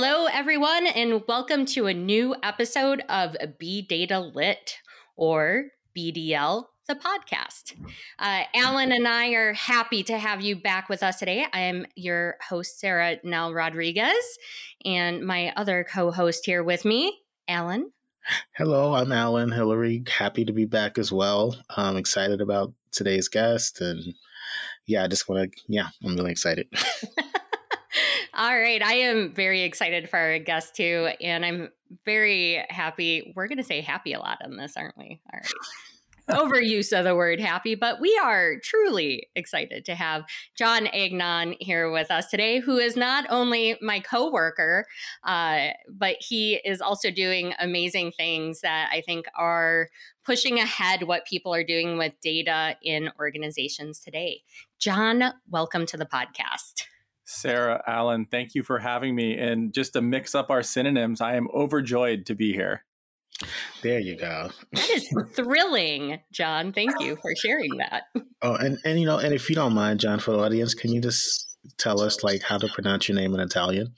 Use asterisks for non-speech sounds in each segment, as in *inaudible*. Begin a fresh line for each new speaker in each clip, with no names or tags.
Hello, everyone, and welcome to a new episode of Be Data Lit or BDL, the podcast. Uh, Allen and I are happy to have you back with us today. I am your host, Sarah Nell Rodriguez, and my other co host here with me, Allen.
Hello, I'm Allen Hillary. Happy to be back as well. I'm excited about today's guest, and yeah, I just want to, yeah, I'm really excited. *laughs*
All right. I am very excited for our guest too. And I'm very happy. We're going to say happy a lot on this, aren't we? All right. Overuse of the word happy, but we are truly excited to have Jon Agnone here with us today, who is not only my coworker, uh, but he is also doing amazing things that I think are pushing ahead what people are doing with data in organizations today. Jon, welcome to the podcast.
Sarah Allen, thank you for having me. And just to mix up our synonyms, I am overjoyed to be here.
There you go.
That is thrilling, Jon. Thank you for sharing that.
Oh, and, and you know, and if you don't mind, Jon, for the audience, can you just tell us like how to pronounce your name in Italian?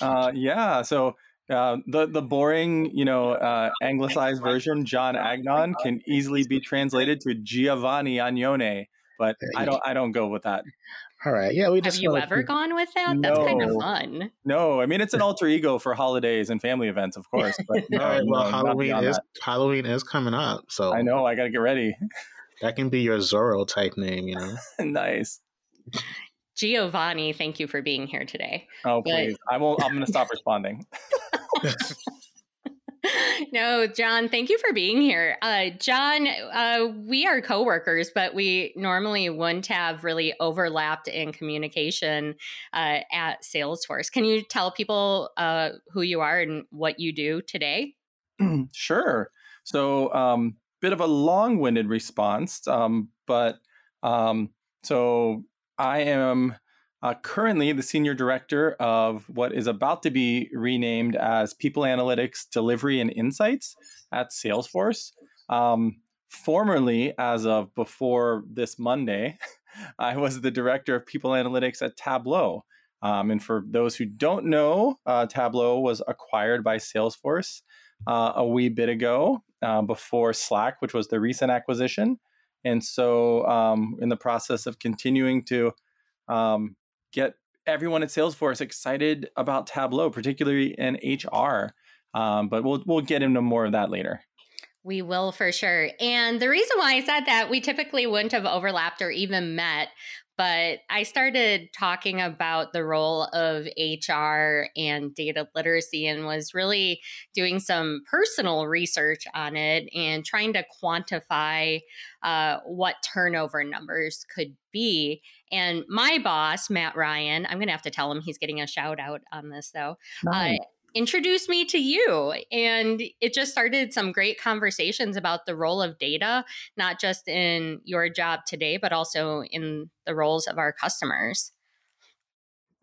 Uh, yeah. So uh, the the boring, you know, uh, anglicized version, Jon Agnone, can easily be translated to Giovanni Agnone, but I don't I don't go with that.
All right. Yeah, we
just have you ever gone with that? That's kind of fun.
No, I mean it's an alter ego for holidays and family events, of course. But *laughs*
no, All right, well, no, Halloween is that. Halloween is coming up, so
I know I got to get ready.
That can be your Zorro type name, you know. *laughs*
nice.
Giovanni, thank you for being here today.
Oh, please. I will I'm going to stop responding. *laughs* *laughs*
no, Jon, thank you for being here. Uh, Jon, uh, we are coworkers, but we normally wouldn't have really overlapped in communication uh, at Salesforce. Can you tell people uh, who you are and what you do today? *clears throat*
sure. So, um, bit of a long-winded response, um, but um, so I am uh, currently the senior director of what is about to be renamed as People Analytics Delivery and Insights at Salesforce. Um, formerly, as of before this Monday, *laughs* I was the director of People Analytics at Tableau. Um, and for those who don't know, uh, Tableau was acquired by Salesforce uh, a wee bit ago uh, before Slack, which was the recent acquisition. And so, um, in the process of continuing to um, get everyone at Salesforce excited about Tableau, particularly in HR. Um, but we'll we'll get into more of that later.
We will for sure. And the reason why I said that we typically wouldn't have overlapped or even met but I started talking about the role of HR and data literacy and was really doing some personal research on it and trying to quantify uh, what turnover numbers could be. And my boss, Matt Ryan, I'm going to have to tell him he's getting a shout out on this though. Nice. Uh, introduced me to you. And it just started some great conversations about the role of data, not just in your job today, but also in the roles of our customers.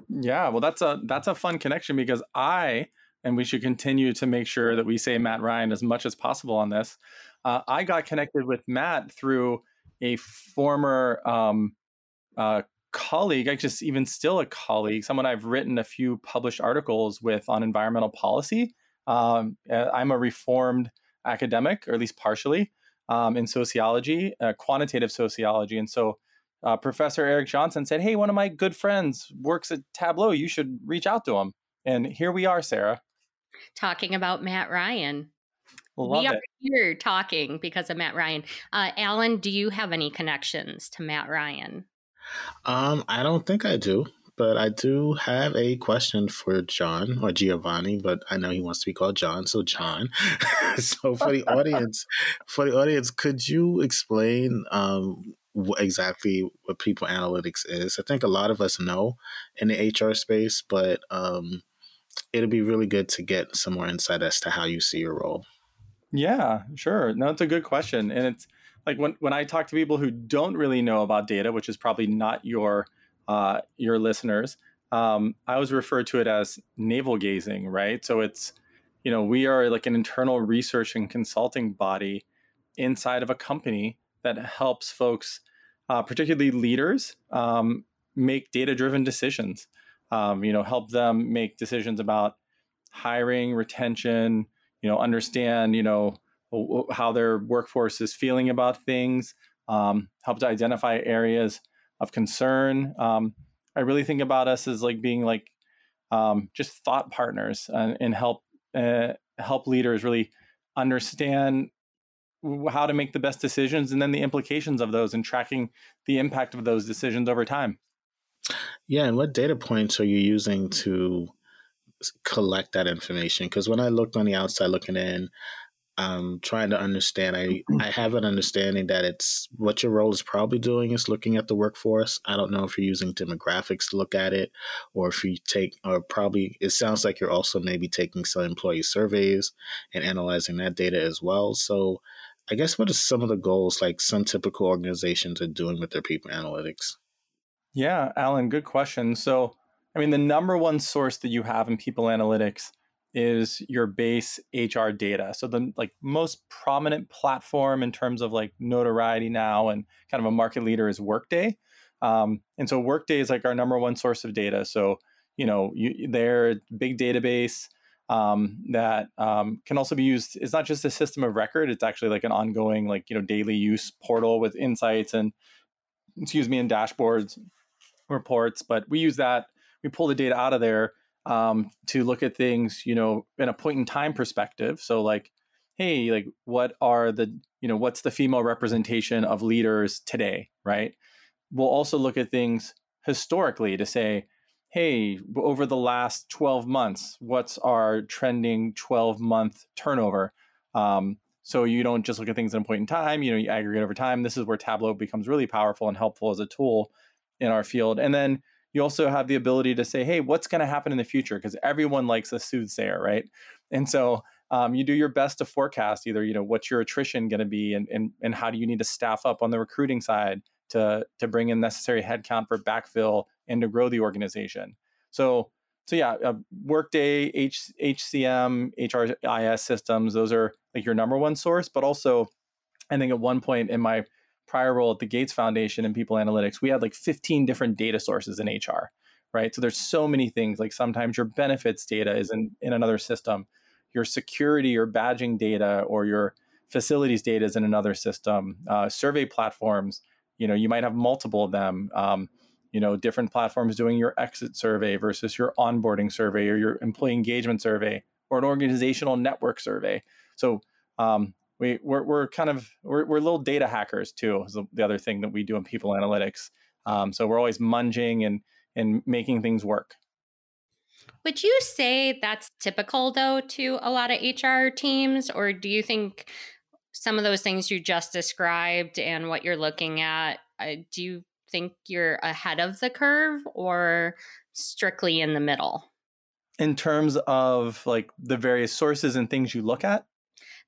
Yeah, well that's a that's a fun connection because I and we should continue to make sure that we say Matt Ryan as much as possible on this. Uh, I got connected with Matt through a former um, uh, colleague, I just even still a colleague, someone I've written a few published articles with on environmental policy. Um, I'm a reformed academic, or at least partially, um, in sociology, uh, quantitative sociology. And so uh, Professor Eric Johnson said, Hey, one of my good friends works at Tableau. You should reach out to him. And here we are, Sarah.
Talking about Matt Ryan.
Love
we
are
it. here talking because of Matt Ryan. Uh, Allen, do you have any connections to Matt Ryan?
Um, I don't think I do, but I do have a question for Jon or Giovanni, but I know he wants to be called Jon, so Jon. *laughs* so for the audience, for the audience, could you explain um, what exactly what people analytics is? I think a lot of us know in the HR space, but um, it'd be really good to get some more insight as to how you see your role.
Yeah, sure. No, it's a good question, and it's like when when I talk to people who don't really know about data, which is probably not your uh, your listeners, um, I always refer to it as navel gazing, right? So it's you know we are like an internal research and consulting body inside of a company that helps folks, uh, particularly leaders, um, make data driven decisions. Um, you know, help them make decisions about hiring, retention, you know, understand, you know, how their workforce is feeling about things, um, help to identify areas of concern. Um, I really think about us as like being like um, just thought partners and, and help uh, help leaders really understand how to make the best decisions and then the implications of those and tracking the impact of those decisions over time.
Yeah, and what data points are you using to collect that information? Because when I looked on the outside looking in, um, trying to understand. I. *clears throat* I have an understanding that it's what your role is probably doing is looking at the workforce. I don't know if you're using demographics to look at it, or if you take, or probably it sounds like you're also maybe taking some employee surveys and analyzing that data as well. So, I guess what are some of the goals like some typical organizations are doing with their people analytics?
Yeah, Allen, good question. So, I mean, the number one source that you have in people analytics is your base HR data. So the like most prominent platform in terms of like notoriety now and kind of a market leader is Workday. Um, and so Workday is like our number one source of data. So you know you, they're big database um, that um, can also be used. It's not just a system of record. It's actually like an ongoing like you know daily use portal with insights and excuse me and dashboards reports. But we use that. We pull the data out of there um, to look at things, you know, in a point in time perspective. So like, hey, like what are the, you know, what's the female representation of leaders today, right? We'll also look at things historically to say, hey, over the last 12 months, what's our trending 12 month turnover? Um, so you don't just look at things at a point in time, you know, you aggregate over time. This is where Tableau becomes really powerful and helpful as a tool in our field. And then you also have the ability to say, hey, what's going to happen in the future? Because everyone likes a soothsayer, right? And so um, you do your best to forecast either, you know, what's your attrition going to be and, and, and how do you need to staff up on the recruiting side to, to bring in necessary headcount for backfill and to grow the organization. So, so yeah, uh, Workday, H, HCM, HRIS systems, those are like your number one source. But also, I think at one point in my prior role at the Gates Foundation in people analytics, we had like 15 different data sources in HR, right? So there's so many things. Like sometimes your benefits data is in, in another system, your security or badging data or your facilities data is in another system. Uh, survey platforms, you know, you might have multiple of them. Um, you know, different platforms doing your exit survey versus your onboarding survey or your employee engagement survey or an organizational network survey. So um, we we're, we're kind of we're, we're little data hackers too is the other thing that we do in people analytics. Um, so we're always munging and and making things work.
Would you say that's typical though to a lot of hr teams or do you think some of those things you just described and what you're looking at uh, do you think you're ahead of the curve or strictly in the middle?
In terms of like the various sources and things you look at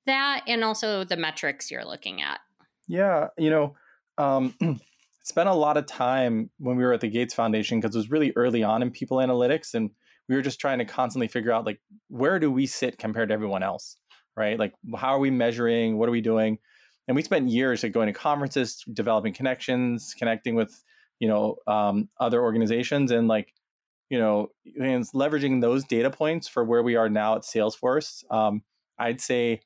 that and also the metrics you're looking at.
Yeah, you know, um, *clears throat* spent a lot of time when we were at the Gates Foundation because it was really early on in people analytics, and we were just trying to constantly figure out like where do we sit compared to everyone else, right? Like how are we measuring? What are we doing? And we spent years like going to conferences, developing connections, connecting with you know um, other organizations, and like you know and leveraging those data points for where we are now at Salesforce. Um, I'd say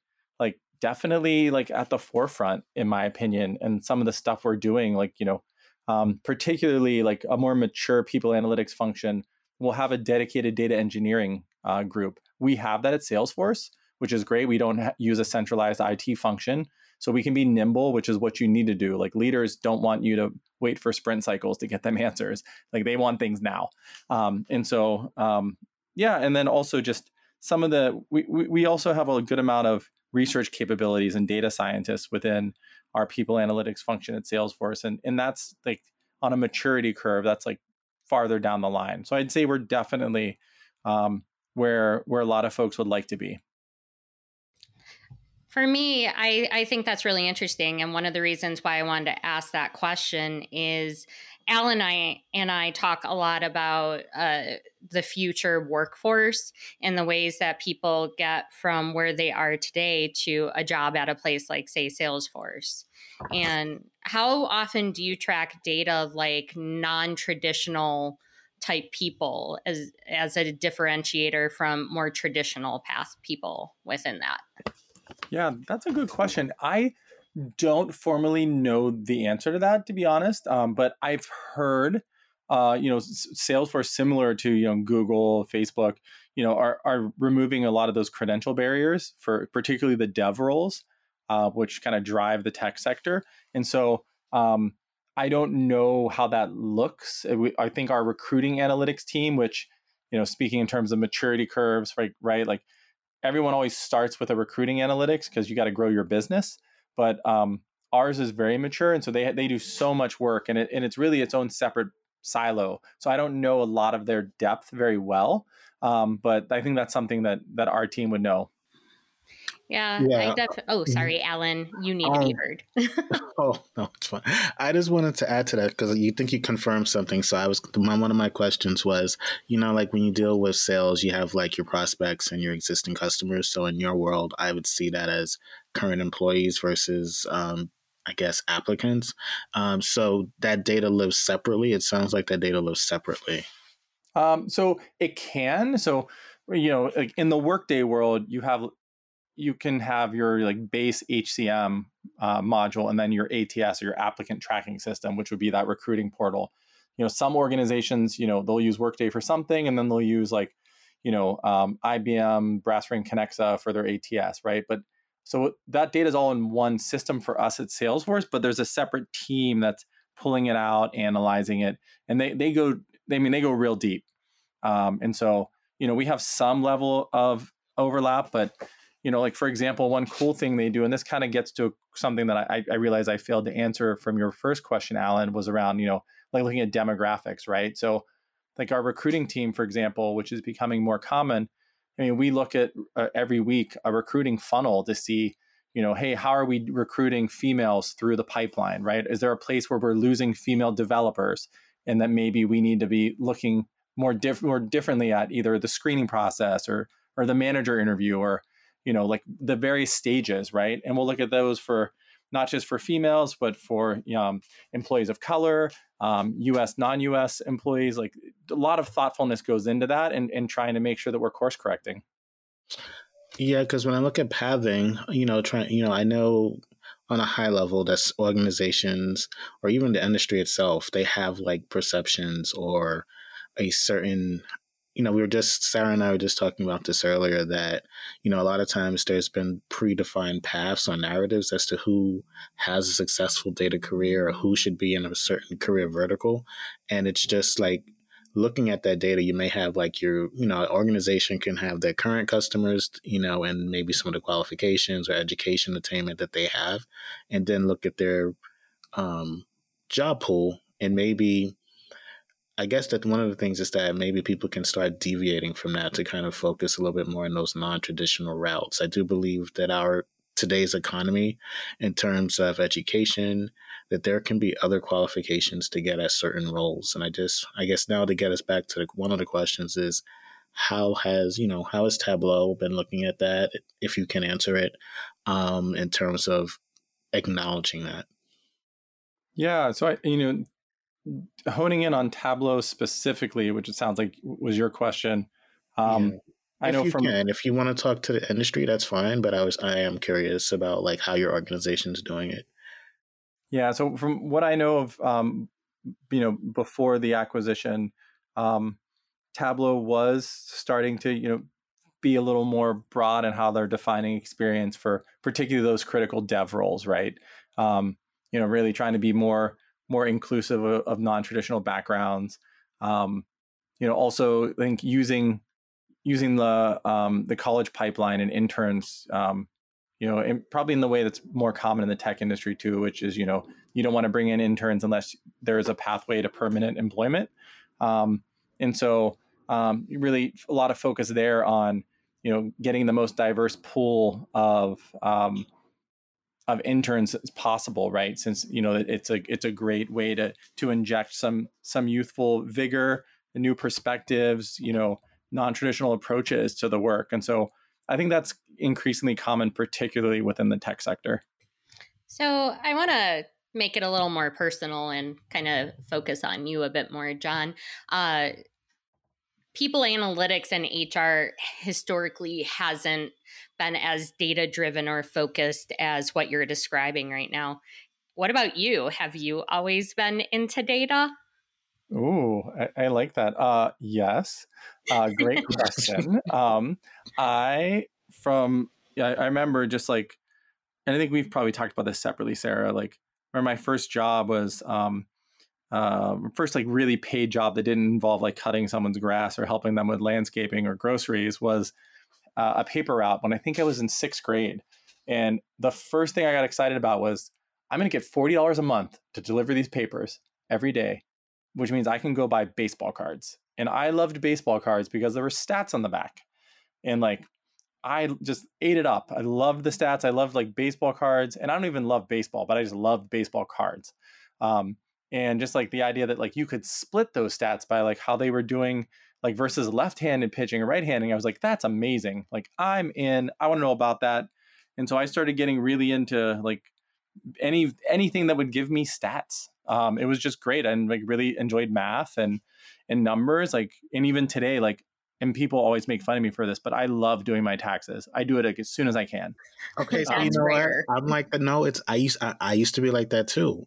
definitely like at the forefront in my opinion and some of the stuff we're doing like you know um, particularly like a more mature people analytics function will have a dedicated data engineering uh, group. We have that at salesforce which is great. We don't ha- use a centralized it function so we can be nimble which is what you need to do. Like leaders don't want you to wait for sprint cycles to get them *laughs* answers. Like they want things now. Um, and so um, yeah and then also just some of the we, we also have a good amount of research capabilities and data scientists within our people analytics function at Salesforce. And, and that's like on a maturity curve, that's like farther down the line. So I'd say we're definitely um, where where a lot of folks would like to be.
For me, I, I think that's really interesting. And one of the reasons why I wanted to ask that question is Alan and I, and I talk a lot about uh, the future workforce and the ways that people get from where they are today to a job at a place like, say, Salesforce. And how often do you track data like non traditional type people as as a differentiator from more traditional path people within that?
Yeah, that's a good question. I don't formally know the answer to that, to be honest. Um, but I've heard, uh, you know, Salesforce, similar to you know Google, Facebook, you know, are are removing a lot of those credential barriers for particularly the dev roles, uh, which kind of drive the tech sector. And so, um, I don't know how that looks. I think our recruiting analytics team, which you know, speaking in terms of maturity curves, right, right, like everyone always starts with a recruiting analytics because you got to grow your business but um, ours is very mature, and so they they do so much work, and it and it's really its own separate silo. So I don't know a lot of their depth very well, um, but I think that's something that that our team would know.
Yeah, yeah. I def- oh, mm-hmm. sorry, Allen, you need um, to be heard. *laughs*
oh no, it's fine. I just wanted to add to that because you think you confirmed something. So I was my, one of my questions was, you know, like when you deal with sales, you have like your prospects and your existing customers. So in your world, I would see that as current employees versus um, I guess applicants. Um, so that data lives separately. It sounds like that data lives separately.
Um, so it can. So you know, like in the workday world, you have you can have your like base HCM uh, module and then your ATS or your applicant tracking system, which would be that recruiting portal. You know, some organizations, you know, they'll use Workday for something, and then they'll use like, you know, um, IBM, BrassRing, Kenexa for their ATS, right? But so that data is all in one system for us at Salesforce, but there's a separate team that's pulling it out, analyzing it, and they they go, they I mean they go real deep. Um, and so you know we have some level of overlap, but you know, like for example, one cool thing they do, and this kind of gets to something that I, I realized I failed to answer from your first question, Allen, was around, you know, like looking at demographics, right? So, like our recruiting team, for example, which is becoming more common. I mean, we look at uh, every week a recruiting funnel to see, you know, hey, how are we recruiting females through the pipeline, right? Is there a place where we're losing female developers, and that maybe we need to be looking more diff- more differently at either the screening process or or the manager interview or you know like the various stages right? And we'll look at those for not just for females but for um, employees of color um, us non-us employees like a lot of thoughtfulness goes into that and, and trying to make sure that we're course correcting.
Yeah because when i look at pathing you know trying you know i know on a high level that's organizations or even the industry itself they have like perceptions or a certain you know, we were just Sarah and I were just talking about this earlier that, you know, a lot of times there's been predefined paths or narratives as to who has a successful data career or who should be in a certain career vertical. And it's just like looking at that data, you may have like your, you know, organization can have their current customers, you know, and maybe some of the qualifications or education attainment that they have, and then look at their um, job pool and maybe I guess that one of the things is that maybe people can start deviating from that to kind of focus a little bit more on those non-traditional routes. I do believe that our today's economy in terms of education that there can be other qualifications to get at certain roles and i just i guess now to get us back to the, one of the questions is how has you know how has tableau been looking at that if you can answer it um, in terms of acknowledging that
yeah so i you know honing in on Tableau specifically, which it sounds like was your question. Um, yeah. I know
if you
from
can, if you want to talk to the industry, that's fine. But I was I am curious about like how your organization is doing it.
Yeah. So from what I know of, um, you know, before the acquisition, um, Tableau was starting to you know be a little more broad in how they're defining experience for particularly those critical dev roles, right? Um, you know, really trying to be more more inclusive of, of non-traditional backgrounds. Um, you know, also I think using using the um, the college pipeline and interns, um, you know, in, probably in the way that's more common in the tech industry too, which is you know you don't want to bring in interns unless there is a pathway to permanent employment, um, and so um, really a lot of focus there on you know getting the most diverse pool of um, of interns as possible, right? Since you know it's a it's a great way to to inject some some youthful vigor, new perspectives, you know, non traditional approaches to the work, and so I think that's increasingly common, particularly within the tech sector.
So I want to make it a little more personal and kind of focus on you a bit more, John. Uh, people analytics and HR historically hasn't been as data driven or focused as what you're describing right now. What about you? Have you always been into data?
Ooh, I, I like that. Uh, yes, uh, great question. *laughs* um, I from yeah, I remember just like, and I think we've probably talked about this separately, Sarah. Like, where my first job was um, um, first like really paid job that didn't involve like cutting someone's grass or helping them with landscaping or groceries was uh, a paper route when I think I was in sixth grade. And the first thing I got excited about was I'm going to get forty dollars a month to deliver these papers every day, which means I can go buy baseball cards. And I loved baseball cards because there were stats on the back, and like I just ate it up. I loved the stats. I loved like baseball cards, and I don't even love baseball, but I just loved baseball cards. Um, and just like the idea that like you could split those stats by like how they were doing like versus left-handed pitching or right-handing i was like that's amazing like i'm in i want to know about that and so i started getting really into like any anything that would give me stats um, it was just great and like really enjoyed math and and numbers like and even today like and people always make fun of me for this, but I love doing my taxes. I do it like, as soon as I can.
Okay, *laughs* so you know what? I'm like, no, it's I used I, I used to be like that too.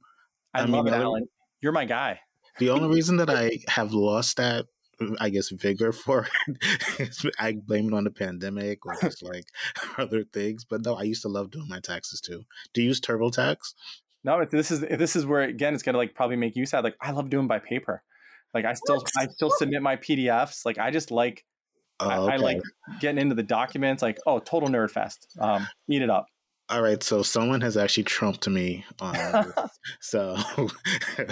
I, I love mean, it, Allen. You're my guy.
The only *laughs* reason that I have lost that, I guess, vigor for *laughs* it, I blame it on the pandemic or just *laughs* like other things. But no, I used to love doing my taxes too. Do you use TurboTax?
No, this is this is where again it's gonna like probably make you sad. Like I love doing by paper. Like I still? I still submit my PDFs. Like I just like oh, okay. I, I, like getting into the documents. Like oh, total nerd fest. Um, eat it up.
All right, so someone has actually trumped me on *laughs* so *laughs*
no,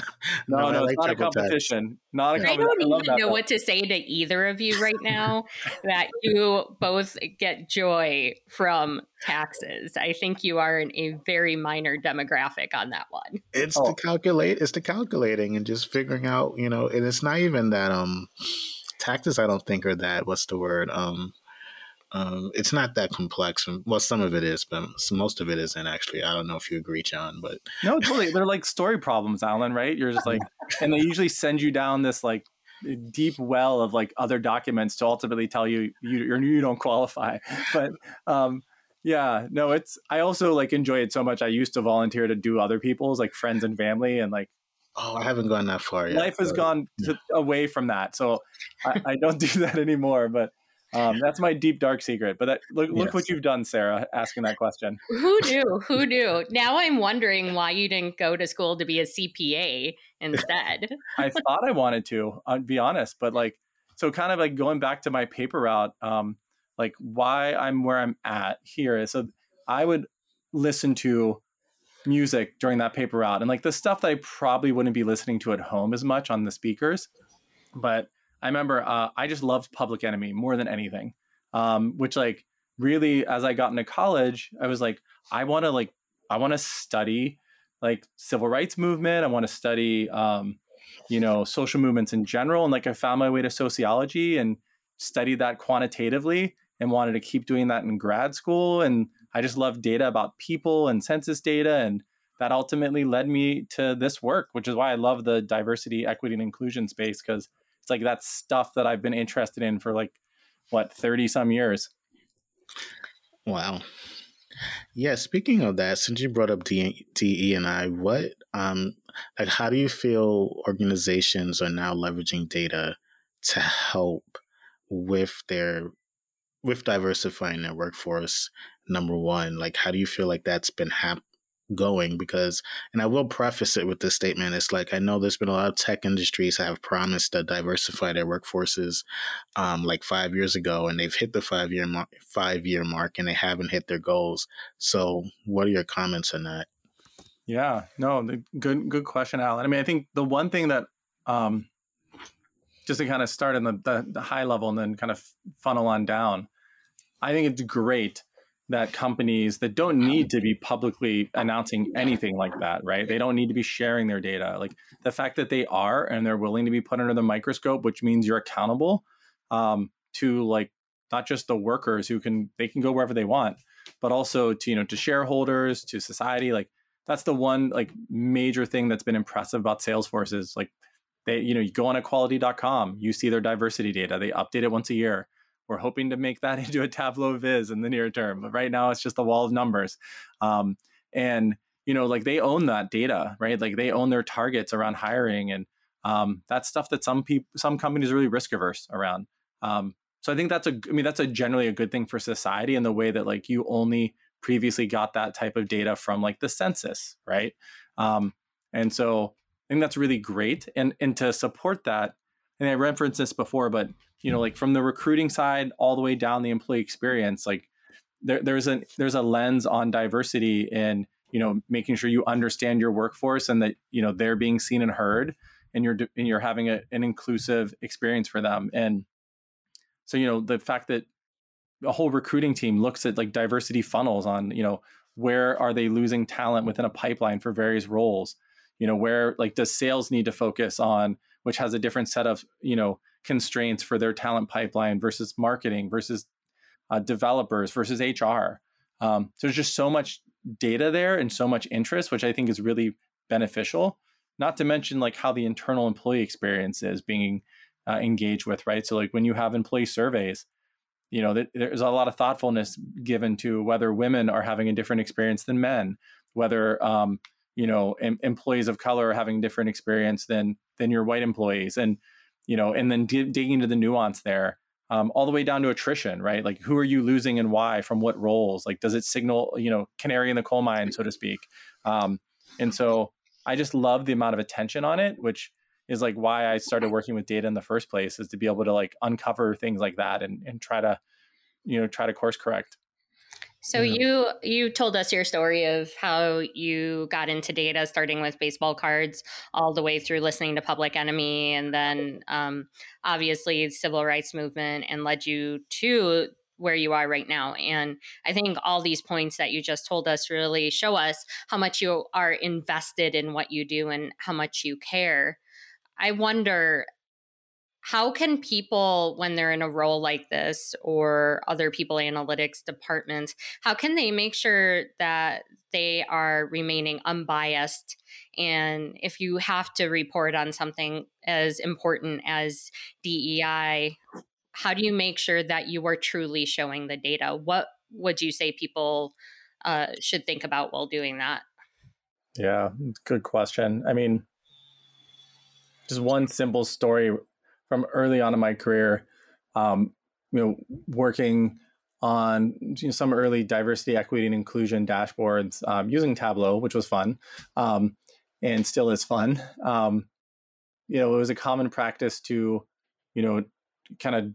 no, no like it's not a competition. Not a
I don't even know though. what to say to either of you right now. *laughs* that you both get joy from taxes. I think you are in a very minor demographic on that one.
It's oh. to calculate. It's the calculating and just figuring out. You know, and it's not even that. Um, taxes. I don't think are that. What's the word? Um um, it's not that complex. Well, some of it is, but most of it isn't actually. I don't know if you agree, Jon, but
no, totally. They're like story problems, Allen. Right? You're just like, *laughs* and they usually send you down this like deep well of like other documents to ultimately tell you you you're, you don't qualify. *laughs* But um, yeah, no, it's. I also like enjoy it so much. I used to volunteer to do other people's like friends and family, and like
Oh, I haven't gone that far yet.
Life has gone to, away from that, so I, I, don't *laughs* do that anymore. But um, that's my deep dark secret. But that, look, look what you've done, Sarah, asking that question. *laughs*
Who knew? Who knew? Now I'm wondering why you didn't go to school to be a CPA instead. *laughs*
I thought I wanted to, I'll be honest, but like, so kind of like going back to my paper route, um, like why I'm where I'm at here is so I would listen to music during that paper route and like the stuff that I probably wouldn't be listening to at home as much on the speakers, but I remember uh, I just loved Public Enemy more than anything. Um, which like really, as I got into college, I was like, I want to like I want to study like civil rights movement. I want to study um, you know social movements in general, and like I found my way to sociology and studied that quantitatively and wanted to keep doing that in grad school. And I just love data about people and census data and that ultimately led me to this work, which is why I love the diversity, equity, and inclusion space because like that stuff that I've been interested in for like what 30 some years.
Wow. Yeah, speaking of that, since you brought up DE and I, what um like how do you feel organizations are now leveraging data to help with their with diversifying their workforce number one like how do you feel like that's been hap- going because and i will preface it with this statement it's like i know there's been a lot of tech industries that have promised to diversify their workforces um, like five years ago and they've hit the five year mar- five year mark and they haven't hit their goals. So what are your comments on that?
Yeah no good good question allen i mean i think the one thing that um, just to kind of start in the, the, the high level and then kind of funnel on down i think it's great that companies that don't need to be publicly announcing anything like that, right? They don't need to be sharing their data. Like the fact that they are and they're willing to be put under the microscope, which means you're accountable um, to like not just the workers who can they can go wherever they want, but also to you know to shareholders, to society. Like that's the one like major thing that's been impressive about Salesforce is like they you know you go on equality.com you see their diversity data they update it once a year we're hoping to make that *laughs* into a tableau viz in the near term but right now it's just a wall of numbers. Um, and you know like they own that data right? Like they own their targets around hiring and um, that's stuff that some people some companies are really risk averse around. Um, so i think that's a i mean that's a generally a good thing for society in the way that like you only previously got that type of data from like the census right? Um, and so I think that's really great. And and to support that, and I referenced this before, but you know, like from the recruiting side all the way down the employee experience, like there, there's a there's a lens on diversity and you know making sure you understand your workforce and that you know they're being seen and heard and you're and you're having a, an inclusive experience for them. And so you know the fact that a whole recruiting team looks at like diversity funnels on you know where are they losing talent within a pipeline for various roles? You know where like does sales need to focus on which has a different set of you know constraints for their talent pipeline versus marketing versus uh, developers versus hr um, so there's just so much data there and so much interest which i think is really beneficial. Not to mention like how the internal employee experience is being uh, engaged with right? So like when you have employee surveys you know there's a lot of thoughtfulness given to whether women are having a different experience than men whether um, you know em- employees of color having different experience than than your white employees. And you know and then d- digging into the nuance there um, all the way down to attrition right? Like who are you losing and why? From what roles? Like does it signal you know canary in the coal mine so to speak? Um, and so i just love the amount of attention on it which is like why i started working with data in the first place is to be able to like uncover things like that and, and try to you know try to course correct
so yeah. you you told us your story of how you got into data, starting with baseball cards, all the way through listening to Public Enemy, and then um, obviously civil rights movement, and led you to where you are right now. And I think all these points that you just told us really show us how much you are invested in what you do and how much you care. I wonder how can people when they're in a role like this or other people analytics departments how can they make sure that they are remaining unbiased? And if you have to report on something as important as dei how do you make sure that you are truly showing the data? What would you say people uh, should think about while doing that?
Yeah good question. I mean just one simple story from early on in my career, um, you know, working on you know, some early diversity, equity, and inclusion dashboards um, using Tableau, which was fun um, and still is fun. Um, you know, it was a common practice to, you know, kind of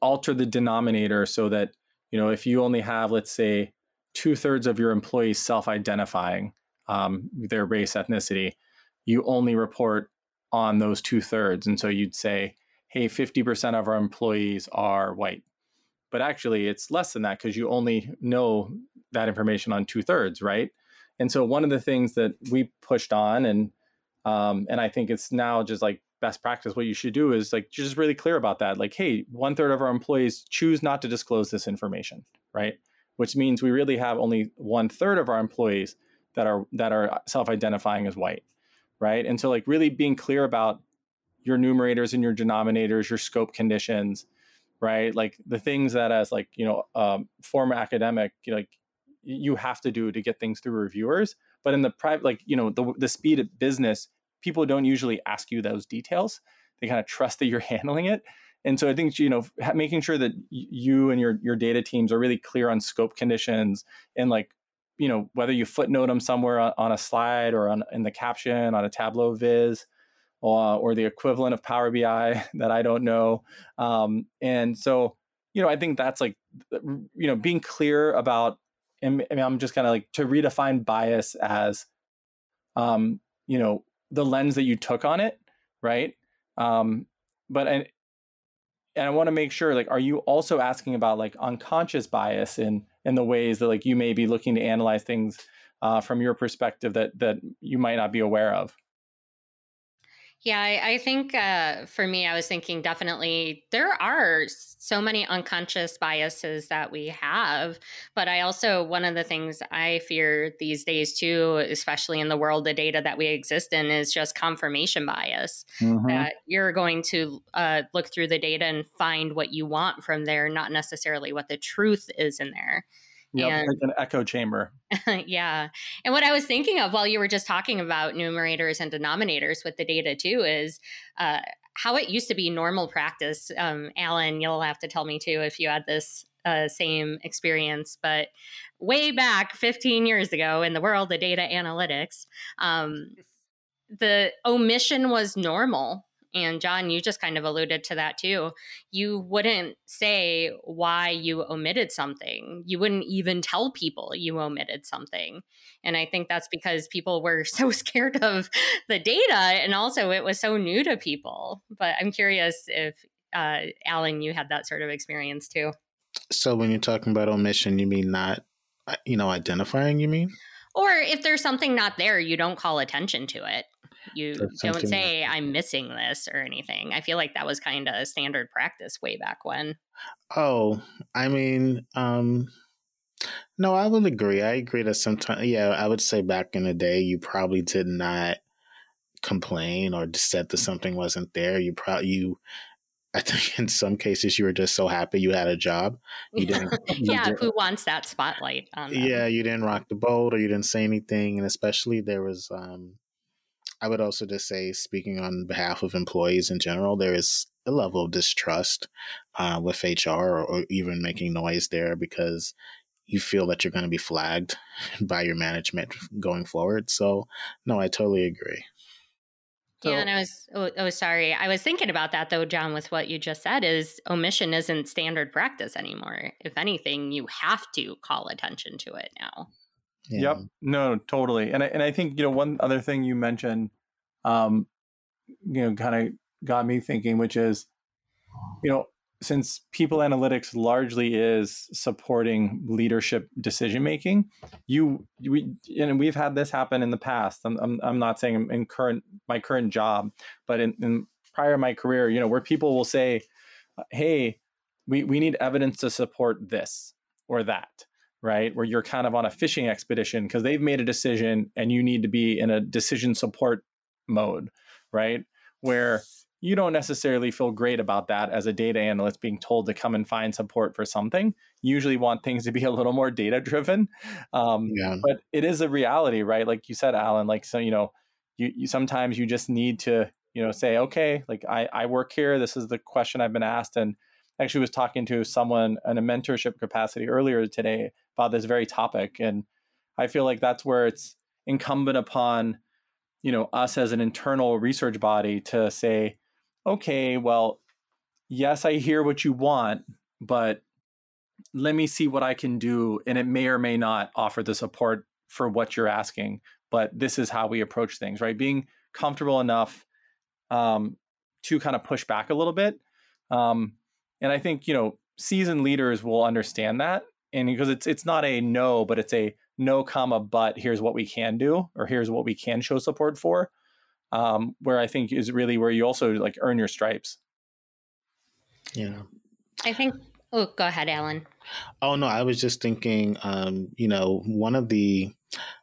alter the denominator so that you know if you only have, let's say, two thirds of your employees self-identifying um, their race, ethnicity, you only report on those two thirds. And so you'd say, hey, 50% of our employees are white. But actually, it's less than that because you only know that information on two thirds, right? And so one of the things that we pushed on, and um, and I think it's now just like best practice. What you should do is like just really clear about that. Like, hey, one third of our employees choose not to disclose this information, right? Which means we really have only one third of our employees that are that are self-identifying as white right? And so, like, really being clear about your numerators and your denominators, your scope conditions, right? Like the things that, as like you know, um, former academic, you know, like you have to do to get things through reviewers. But in the private, like you know, the the speed of business, people don't usually ask you those details. They kind of trust that you're *laughs* handling it. And so I think you know making sure that you and your your data teams are really clear on scope conditions and like you know whether you footnote them somewhere on, on a slide or on in the caption on a Tableau Viz or, or the equivalent of Power BI *laughs* that I don't know. Um, and so you know I think that's like you know being clear about. I mean, I'm just kind of like to redefine bias as, um, you know, the lens that you took on it, right? Um, but and and I want to make sure like, are you also asking about like unconscious bias and and the ways that like you may be looking to analyze things uh, from your perspective that that you might not be aware of
Yeah, I, I think uh, for me, I was thinking definitely there are so many unconscious biases that we have. But I also, one of the things I fear these days too, especially in the world of data that we exist in, is just confirmation bias. Mm-hmm. That you're going to uh, look through the data and find what you want from there, not necessarily what the truth is in there.
Yep, and, like an echo chamber. *laughs*
yeah. And what I was thinking of while you were just talking about numerators and denominators with the data too is uh, how it used to be normal practice. Um, Allen, you'll have to tell me too if you had this uh, same experience, but way back 15 years ago in the world of data analytics, um, the omission was normal and Jon, you just kind of alluded to that too. You wouldn't say why you omitted something. You wouldn't even tell people you omitted something. And I think that's because people were *laughs* so scared of the data and also it was so new to people. But I'm curious if, uh, Allen, you had that sort of experience too.
So when you're talking about omission, you mean not, uh, you know, identifying, you mean?
Or if there's something not there, you don't call attention to it. You don't say like, I'm missing this or anything. I feel like that was kind of standard practice way back when.
Oh, I mean, um no, I would agree. I agree that sometimes yeah, I would say back in the day you probably did not complain or said that something wasn't there. You probably you I think in some cases you were just so happy you had a job. You *laughs*
didn't. You yeah, didn't, who wants that spotlight?
yeah, you didn't rock the boat or you didn't say anything, and especially there was um, I would also just say, speaking on behalf of employees in general, there is a level of distrust uh, with HR or, or, even making noise there because you feel that you're going to be flagged *laughs* by your management going forward. So, no, I totally agree.
So, yeah, and I was oh, oh, sorry. I was thinking about that though, Jon. With what you just said, is omission isn't standard practice anymore. If anything, you have to call attention to it now.
Yeah. Yep. No, totally. And I, and I think, you know, one other thing you mentioned, um, you know, kind of got me thinking, which is, you know, since people analytics largely is supporting leadership decision making, you we and we've had this happen in the past. I'm I'm, I'm not saying in current my current job, but in, in prior my career, you know, where people will say, "Hey, we we need evidence to support this or that." Right? Where you're kind of on a fishing expedition because they've made a decision and you need to be in a decision support mode, right? Where you don't necessarily feel great about that as a data analyst being told to come and find support for something. You usually want things to be a little more data driven. Um, yeah. But it is a reality, right? Like you said, Allen, like, so, you know, you, you sometimes you just need to, you know, say, okay, like I, I work here. This is the question I've been asked. And actually was talking to someone in a mentorship capacity earlier today about this very topic and i feel like that's where it's incumbent upon you know us as an internal research body to say okay well yes i hear what you want but let me see what i can do and it may or may not offer the support for what you're asking but this is how we approach things right? Being comfortable enough um, to kind of push back a little bit um, and I think, you know, seasoned leaders will understand that. And because it's it's not a no, but it's a no comma but here's what we can do or here's what we can show support for. Um, where I think is really where you also like earn your stripes.
Yeah.
I think oh go ahead, Allen.
Oh no, I was just thinking um, you know, one of the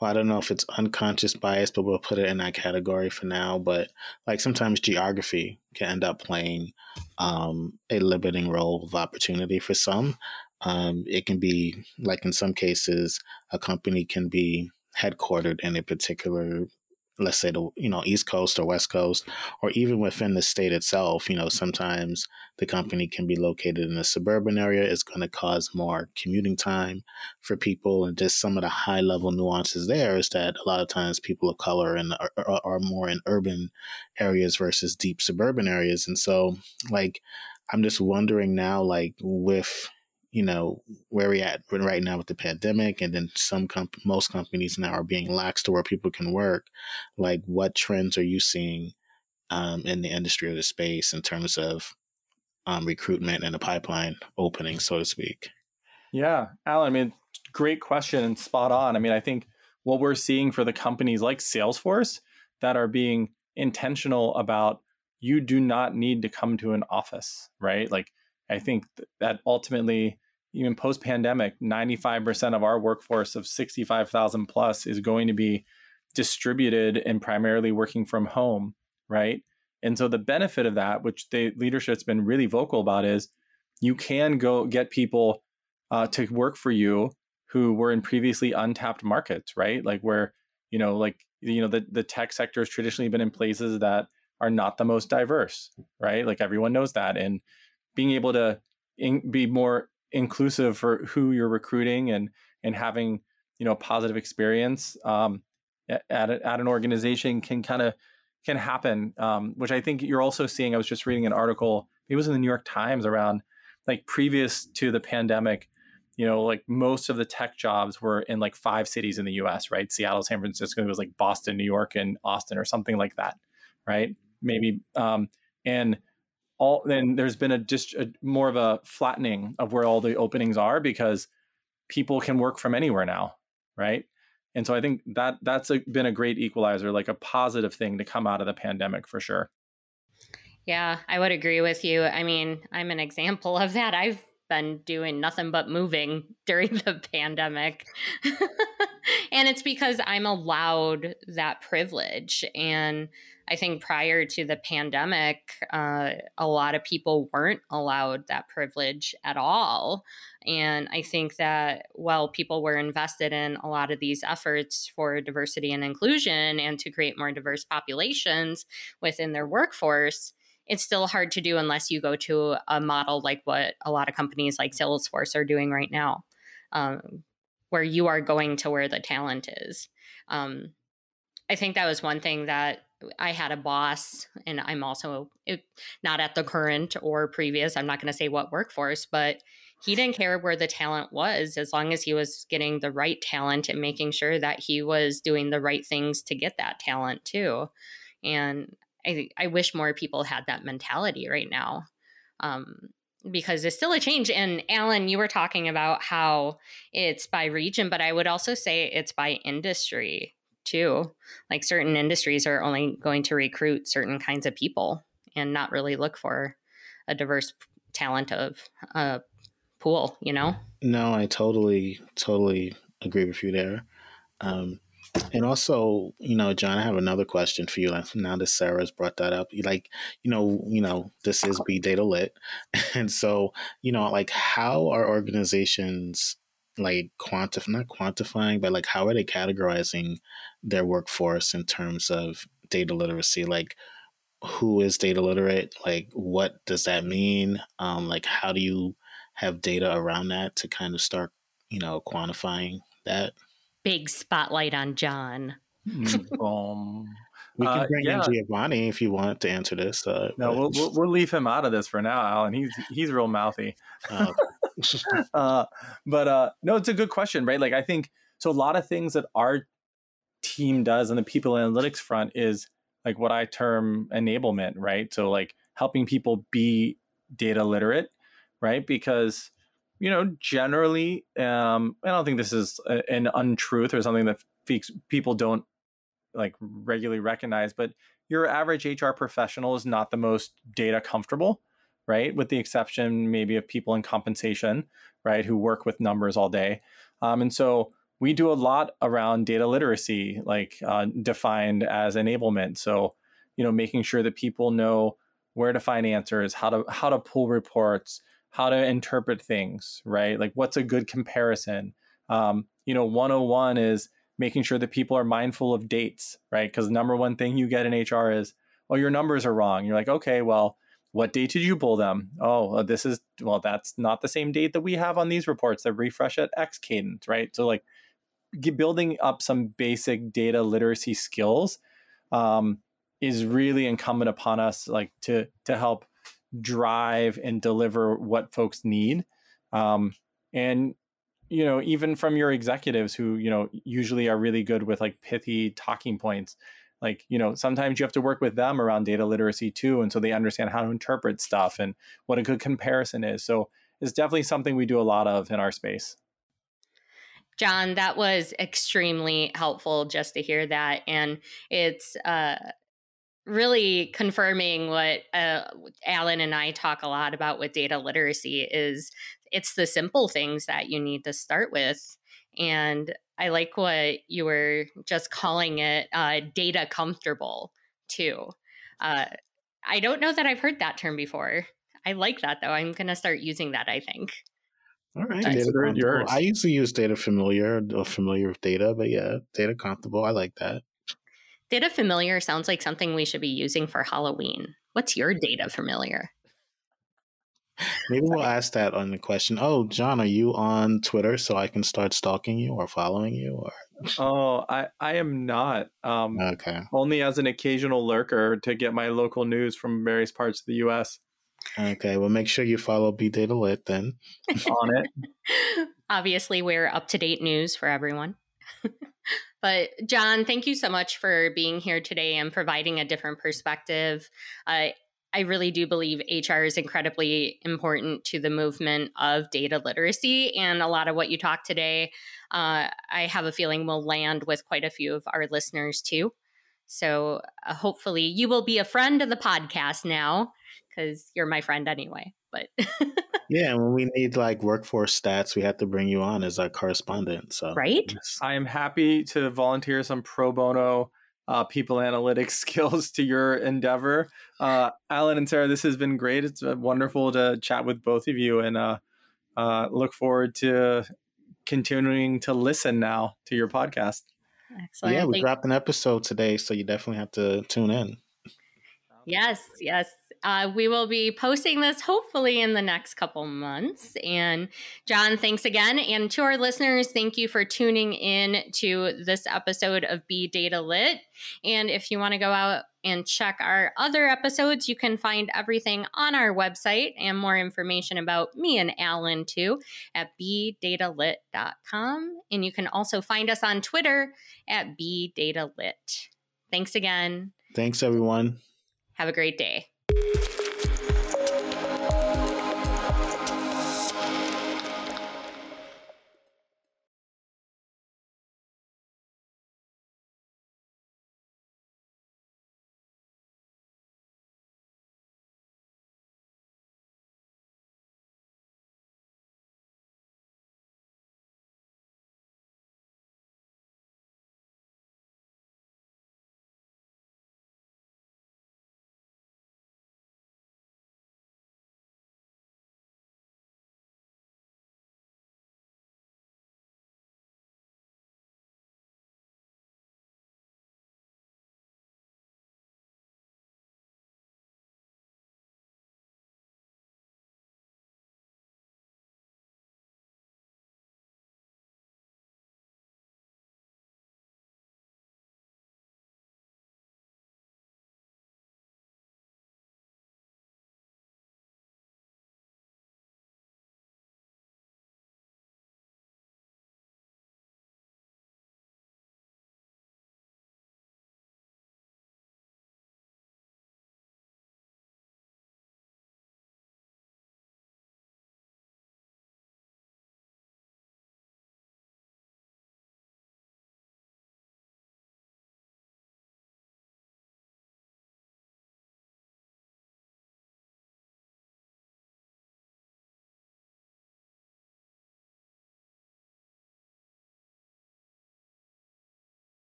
well, I don't know if it's unconscious bias, but we'll put it in that category for now. But like sometimes geography can end up playing um, a limiting role of opportunity for some. Um, it can be like in some cases, a company can be headquartered in a particular let's say the you know east coast or west coast or even within the state itself you know sometimes the company can be located in a suburban area. It's going to cause more commuting time for people and just some of the high level nuances there is that a lot of times people of color and are, are more in urban areas versus deep suburban areas. And so like i'm just wondering now like with you know where we at right now with the pandemic and then some comp- most companies now are being lax to where people can work like what trends are you seeing um, in the industry or the space in terms of um, recruitment and the pipeline opening so to speak?
Yeah. Allen i mean great question and spot on. I mean i think what we're seeing for the companies like salesforce that are being intentional about you do not need to come to an office, right? Like I think that ultimately even post pandemic, 95% of our workforce of 65,000 plus is going to be distributed and primarily working from home, right? And so the benefit of that, which the leadership's been really vocal about, is you can go get people uh, to work for you who were in previously untapped markets, right? Like where you know, like you know, the the tech sector has traditionally been in places that are not the most diverse, right? Like everyone knows that, and being able to in, be more inclusive for who you're recruiting and and having you know a positive experience um, at at an organization can kind of can happen, um, which I think you're also seeing. I was just reading an article. It was in the New York Times around like previous to the pandemic. You know, like most of the tech jobs were in like five cities in the U.S. Right, Seattle, San Francisco. It was like Boston, New York, and Austin, or something like that. Right, maybe. Um, and all then there's been a just a, more of a flattening of where all the openings are because people can work from anywhere now, right? And so I think that that's a, been a great equalizer, like a positive thing to come out of the pandemic for sure.
Yeah, I would agree with you. I mean, I'm an example of that. I've been doing nothing but moving *laughs* during the pandemic. *laughs* and it's because I'm allowed that privilege. And I think prior to the pandemic, uh, a lot of people weren't allowed that privilege at all. And I think that while people were invested in a lot of these efforts for diversity and inclusion and to create more diverse populations within their workforce, it's still hard to do unless you go to a model like what a lot of companies like Salesforce are doing right now, um, where you are going to where the talent is. Um, I think that was one thing that I had a boss, and I'm also not at the current or previous, I'm not going to say what workforce, but he didn't *laughs* care where the talent was as long as he was getting the right talent and making sure that he was doing the right things to get that talent too. And I, I wish more people had that mentality right now. Um, because it's still a change. And Allen, you were talking about how it's by region, but I would also say it's by industry too. Like certain industries are only going to recruit certain kinds of people and not really look for a diverse talent of a pool, you know?
No, I totally, totally agree with you there. Um, and also, you know, Jon, I have another question for you. Like now that Sarah's brought that up, like, you know, you know, this is Be Data Lit, *laughs* and so, you know, like, how are organizations like quantify not quantifying but like how are they categorizing their workforce in terms of data literacy like who is data literate like what does that mean um like how do you have data around that to kind of start you know quantifying that
big spotlight on jon
mm, *laughs* um,
we can uh, bring uh, yeah. in Giovanni if you want to answer this. Uh,
no, we'll, we'll, we'll leave him out of this for now, Allen. He's he's real mouthy. Uh, *laughs* uh, but uh, no, it's a good question, right? Like I think so. A lot of things that our team does on the people analytics front is like what I term enablement, right? So like helping people be data literate, right? Because you know, generally, um, I don't think this is a, an untruth or something that people don't like regularly recognize, but your average HR professional is not the most data comfortable, right? With the exception maybe of people in compensation, right, who work with numbers all day. Um, and so we do a lot around data literacy, like uh, defined as enablement. So, you know, making sure that people know where to find answers, how to how to pull reports, how to interpret things, right? Like what's a good comparison. Um, you know, 101 is making sure that people are mindful of dates, right? Because number one thing you get in HR is, well, your numbers are wrong. You're like, okay, well, what date did you pull them? Oh, this is, well, that's not the same date that we have on these reports that refresh at X cadence, right? So, like, building up some basic data literacy skills um, is really incumbent upon us, like, to to help drive and deliver what folks need. Um, and you know even from your executives who you know usually are really good with like pithy talking points like you know sometimes you have to work with them around data literacy too and so they understand how to interpret stuff and what a good comparison is so it's definitely something we do a lot of in our space
jon that was extremely helpful just to hear that and it's uh really confirming what uh, Allen and I talk a lot about with data literacy is it's the simple things that you need to start with. And I like what you were just calling it uh, data comfortable too. Uh, I don't know that I've heard that term before. I like that though. I'm going to start using that, I think.
All right. Data yours. I usually use data familiar or familiar with data, but yeah, data comfortable. I like that.
Data familiar sounds like something we should be using for Halloween. What's your data familiar?
Maybe we'll ask that on the question. Oh, Jon, are you on Twitter so I can start stalking you or following you? Or
oh, I I am not. Um, okay. Only as an occasional lurker to get my local news from various parts of the U.S.
Okay, well, make sure you follow Be Data Lit then.
on it. *laughs*
Obviously, we're up to date news for everyone. *laughs* but Jon, thank you so much for being here today and providing a different perspective. Uh, I really do believe HR is incredibly important to the movement of data literacy. And a lot of what you talked today, uh, I have a feeling will land with quite a few of our listeners too. So uh, hopefully you will be a friend of the podcast now because you're my friend anyway. But *laughs*
yeah, when we need like workforce stats, we have to bring you on as our correspondent. So
right,
I am happy to volunteer some pro bono uh, people analytics *laughs* skills to your endeavor. Uh, Allen and Sarah, this has been great. It's uh, wonderful to chat with both of you, and uh, uh, look forward to continuing to listen now to your podcast.
Excellent. Yeah, we Thank- dropped an episode today, so you definitely have to tune in.
Yes, yes. Uh, we will be posting this hopefully in the next couple months. And Jon, thanks again. And to our listeners, thank you for tuning in to this episode of Be Data Lit. And if you want to go out and check our other episodes, you can find everything on our website and more information about me and Allen too at bdatalit.com. And you can also find us on Twitter at bdatalit. Thanks again.
Thanks, everyone.
Have a great day.